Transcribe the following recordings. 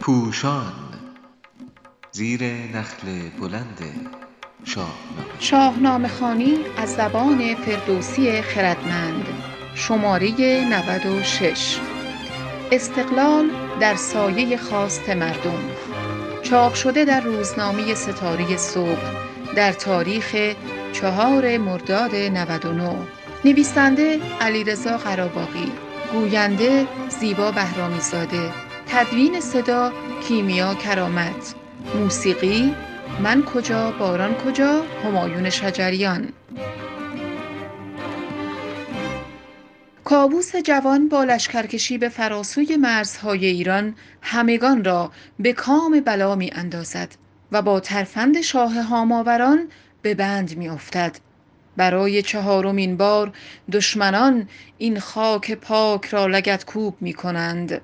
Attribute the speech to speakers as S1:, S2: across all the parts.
S1: پوشان زیر نخل بلند شاهنامه
S2: شاهنامه خوانی از زبان فردوسی خردمند شماره 96 استقلال در سایه خواست مردم. چاپ شده در روزنامه ستاره صبح در تاریخ چهار مرداد 99 نویسنده علیرضا قراباغی. گوینده زیبا بهرامی زاده تدوین صدا کیمیا کرامت. موسیقی من کجا باران کجا همایون شجریان. کاووس جوان با لشکرکشی به فراسوی مرزهای ایران همگان را به کام بلا می اندازد و با ترفند شاه هاماوران به بند می افتد. برای چهارمین بار دشمنان این خاک پاک را لگت کوب می کنند.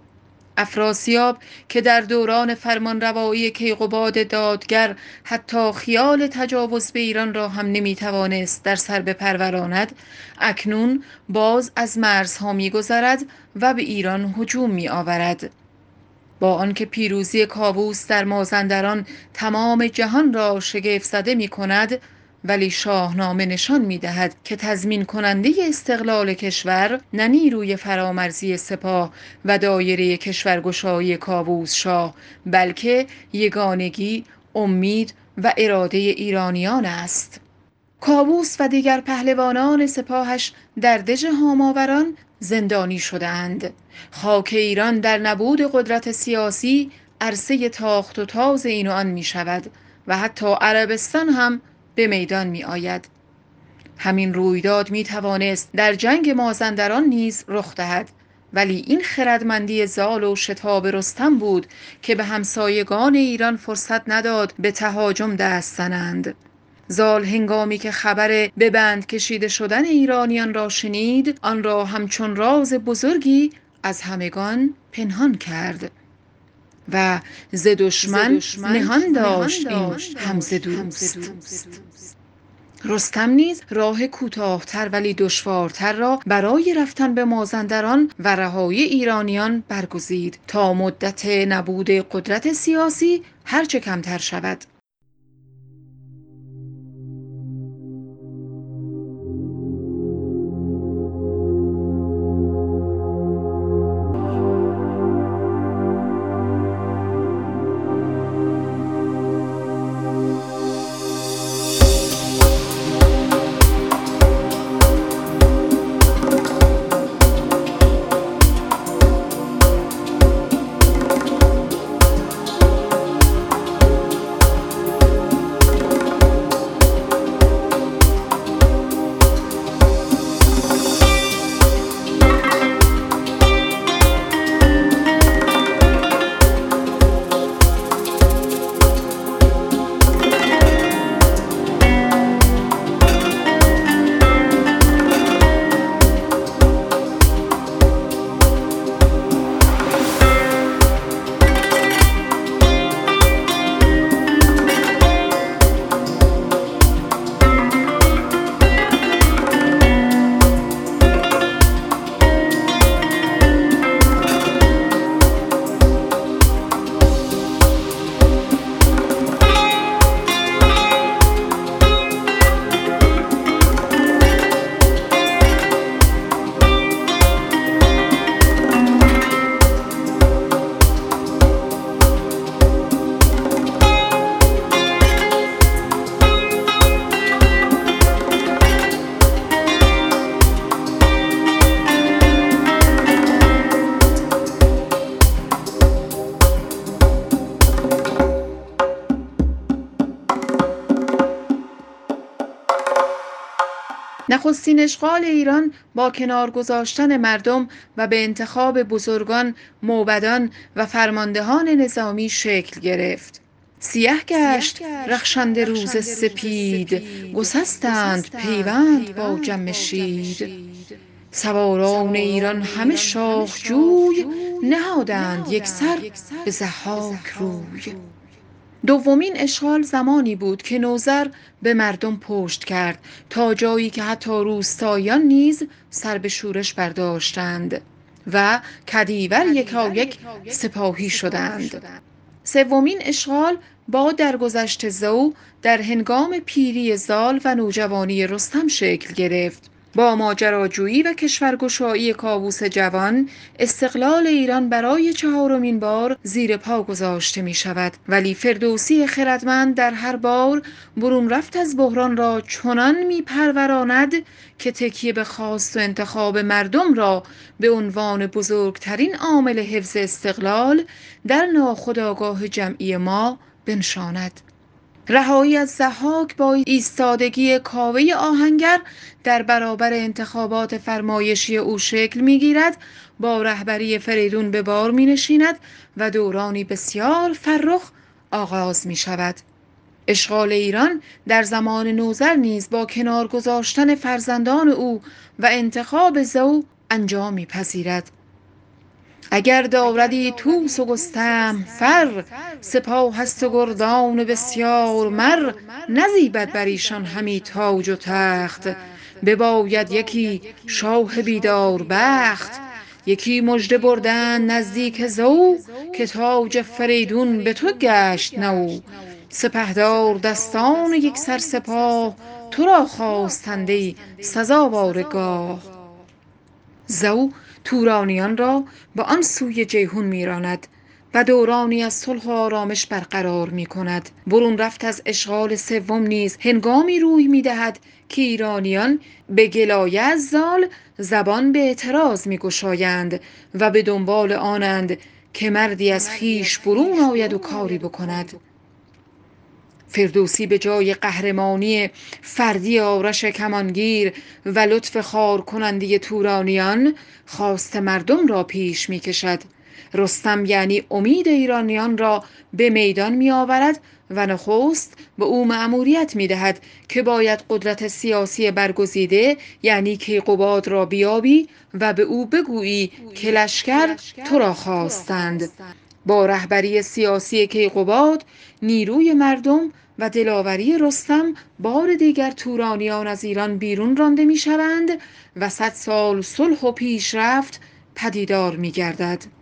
S2: افراسیاب که در دوران فرمانروایی کیقوباد دادگر حتی خیال تجاوز به ایران را هم نمی توانست در سر بپروراند اکنون باز از مرزها می گذرد و به ایران هجوم می آورد. با آنکه پیروزی کاووس در مازندران تمام جهان را شگفت زده می کند ولی شاهنامه نشان می دهد که تضمین کننده استقلال کشور نه نیروی فرامرزی سپاه و دایره کشورگشایی کاووس شاه بلکه یگانگی امید و اراده ایرانیان است. کاووس و دیگر پهلوانان سپاهش در دژ هاماوران زندانی شدهاند. خاک ایران در نبود قدرت سیاسی عرصه تاخت و تاز این و آن می شود و حتی عربستان هم به میدان می آید. همین رویداد می توانست در جنگ مازندران نیز رخ دهد ولی این خردمندی زال و شتاب رستم بود که به همسایگان ایران فرصت نداد به تهاجم دست زنند زال هنگامی که خبر به بند کشیده شدن ایرانیان را شنید آن را همچون راز بزرگی از همگان پنهان کرد و ز دشمن نهان داشت این همز دوست. رستم نیز راه کوتاهتر ولی دشوارتر را برای رفتن به مازندران و رهایی ایرانیان برگزید تا مدت نبود قدرت سیاسی هرچه کمتر شود. نخستین اشغال ایران با کنار گذاشتن مردم و به انتخاب بزرگان، موبدان و فرماندهان نظامی شکل گرفت. سیه گشت رخشنده روز سپید. گسستند پیوند با جمشید سواران ایران همه شاخ جوی نهادند یکسر به ضحاک روی. دومین اشغال زمانی بود که نوذر به مردم پشت کرد تا جایی که حتی روستاییان نیز سر به شورش برداشتند و کدیور یکا یک سپاهی شدند. سومین اشغال با درگذشت زو در هنگام پیری زال و نوجوانی رستم شکل گرفت. با ماجراجویی و کشورگشایی کاووس جوان استقلال ایران برای چهارمین بار زیر پا گذاشته می شود ولی فردوسی خردمند در هر بار برون رفت از بحران را چنان می پروراند که تکیه به خواست و انتخاب مردم را به عنوان بزرگترین عامل حفظ استقلال در ناخودآگاه جمعی ما بنشاند. رهایی از زحاک با ایستادگی کاوه آهنگر در برابر انتخابات فرمایشی او شکل می‌گیرد با رهبری فریدون به بار می نشیند و دورانی بسیار فرخ آغاز می شود. اشغال ایران در زمان نوزر نیز با کنار گذاشتن فرزندان او و انتخاب زو انجام میپذیرد اگر داردی توس و گستهم فر سپاه هست و گردان بسیار مر نزیبد بر ایشان همی تاج و تخت. بباید یکی شاه بیدار بخت یکی مژده بردن نزدیک زو که تاج فریدون به تو گشت نو. سپهدار دستان یک سر سپاه تو را خواستند ای سزاوار گاه زو تورانیان را به آن سوی جیهون میراند و دورانی از صلح و آرامش برقرار می کند برون رفت از اشغال سوم نیز هنگامی روی می دهد که ایرانیان به گلایه از زال زبان به اعتراض می گشایند و به دنبال آنند که مردی از خیش برون آید و کاری بکند. فردوسی به جای قهرمانی فردی آرش کمانگیر و لطف خار کننده تورانیان خواست مردم را پیش می کشد رستم یعنی امید ایرانیان را به میدان می آورد و نخست به او مأموریت می دهد که باید قدرت سیاسی برگزیده یعنی کیقوباد را بیابی و به او بگویی که لشکر تو را خواستند. با رهبری سیاسی کیقوباد نیروی مردم و دلاوری رستم بار دیگر تورانیان از ایران بیرون رانده می شوند و صد سال صلح و پیشرفت پدیدار می گردد.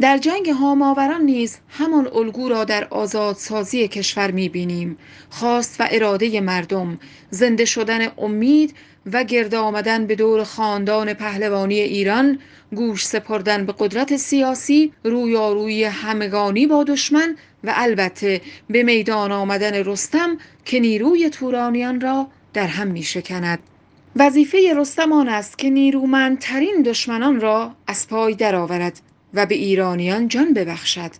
S2: در جنگ هاماوران نیز همان الگو را در آزادسازی کشور می‌بینیم خواست و اراده مردم زنده شدن امید و گرد آمدن به دور خاندان پهلوانی ایران گوش سپردن به قدرت سیاسی رویارویی همگانی با دشمن و البته به میدان آمدن رستم که نیروی تورانیان را در هم می شکند. وظیفه رستم آن است که نیرومندترین دشمنان را از پای درآورد و به ایرانیان جان ببخشد.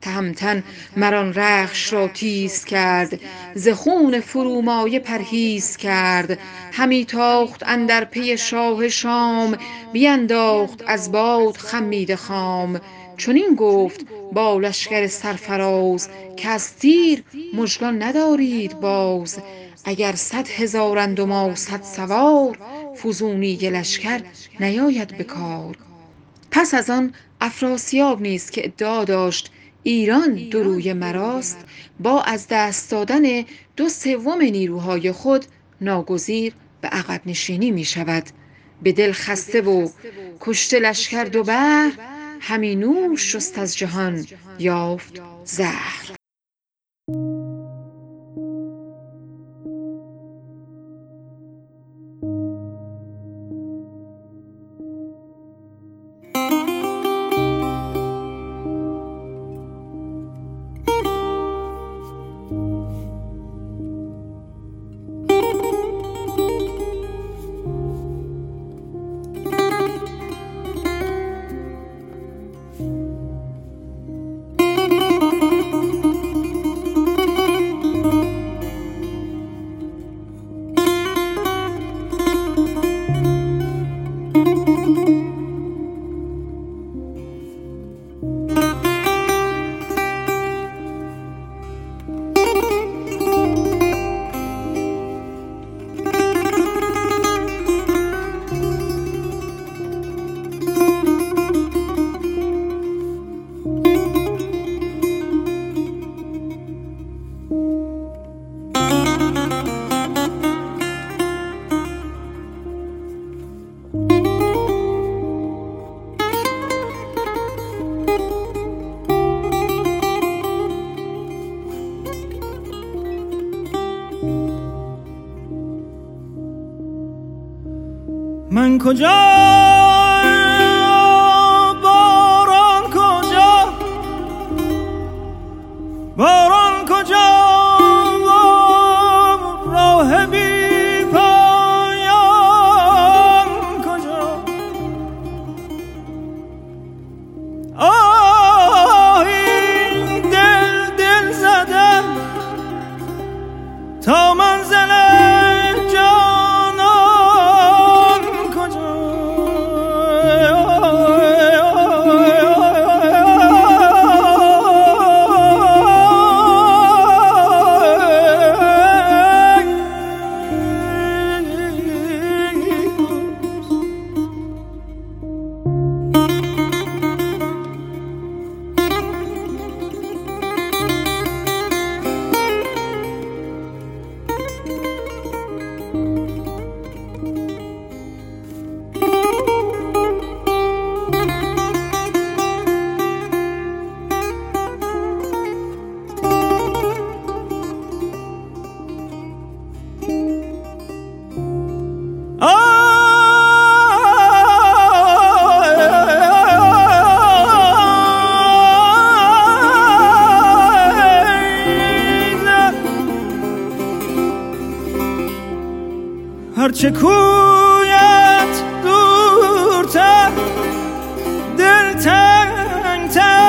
S2: تهمتن مران رخش را تیز کرد ز خون فرومایه پرهیز کرد. همی تاخت اندر پی شاه شام بینداخت از باد خمیده خام. چنین گفت با لشکر سرفراز که از تیر مژگان ندارید باز. اگر صد هزارند و ما صد سوار فزونی لشکر نیاید به کار. پس از آن افراسیاب نیز که ادعا داشت ایران دو روی مراست. با از دست دادن دو سوم نیروهای خود ناگزیر به عقب نشینی می شود. به دل خسته و کشته لشکر دو بهر همی نوش شست از جهان یافت زهر.
S3: من کجا؟ کویت دورتر دل تنگتر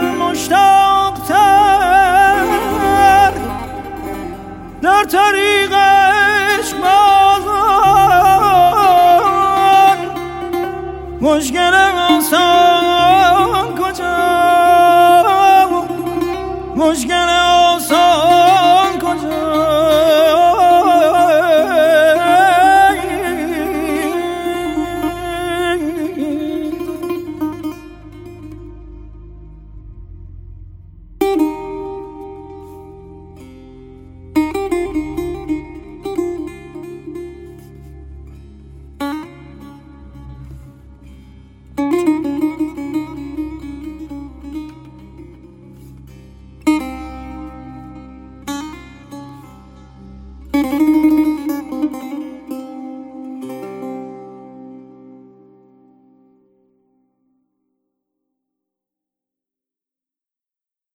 S3: مشتاقتر. در طریق عشق بازان مشکل آسان کجا؟ مشکل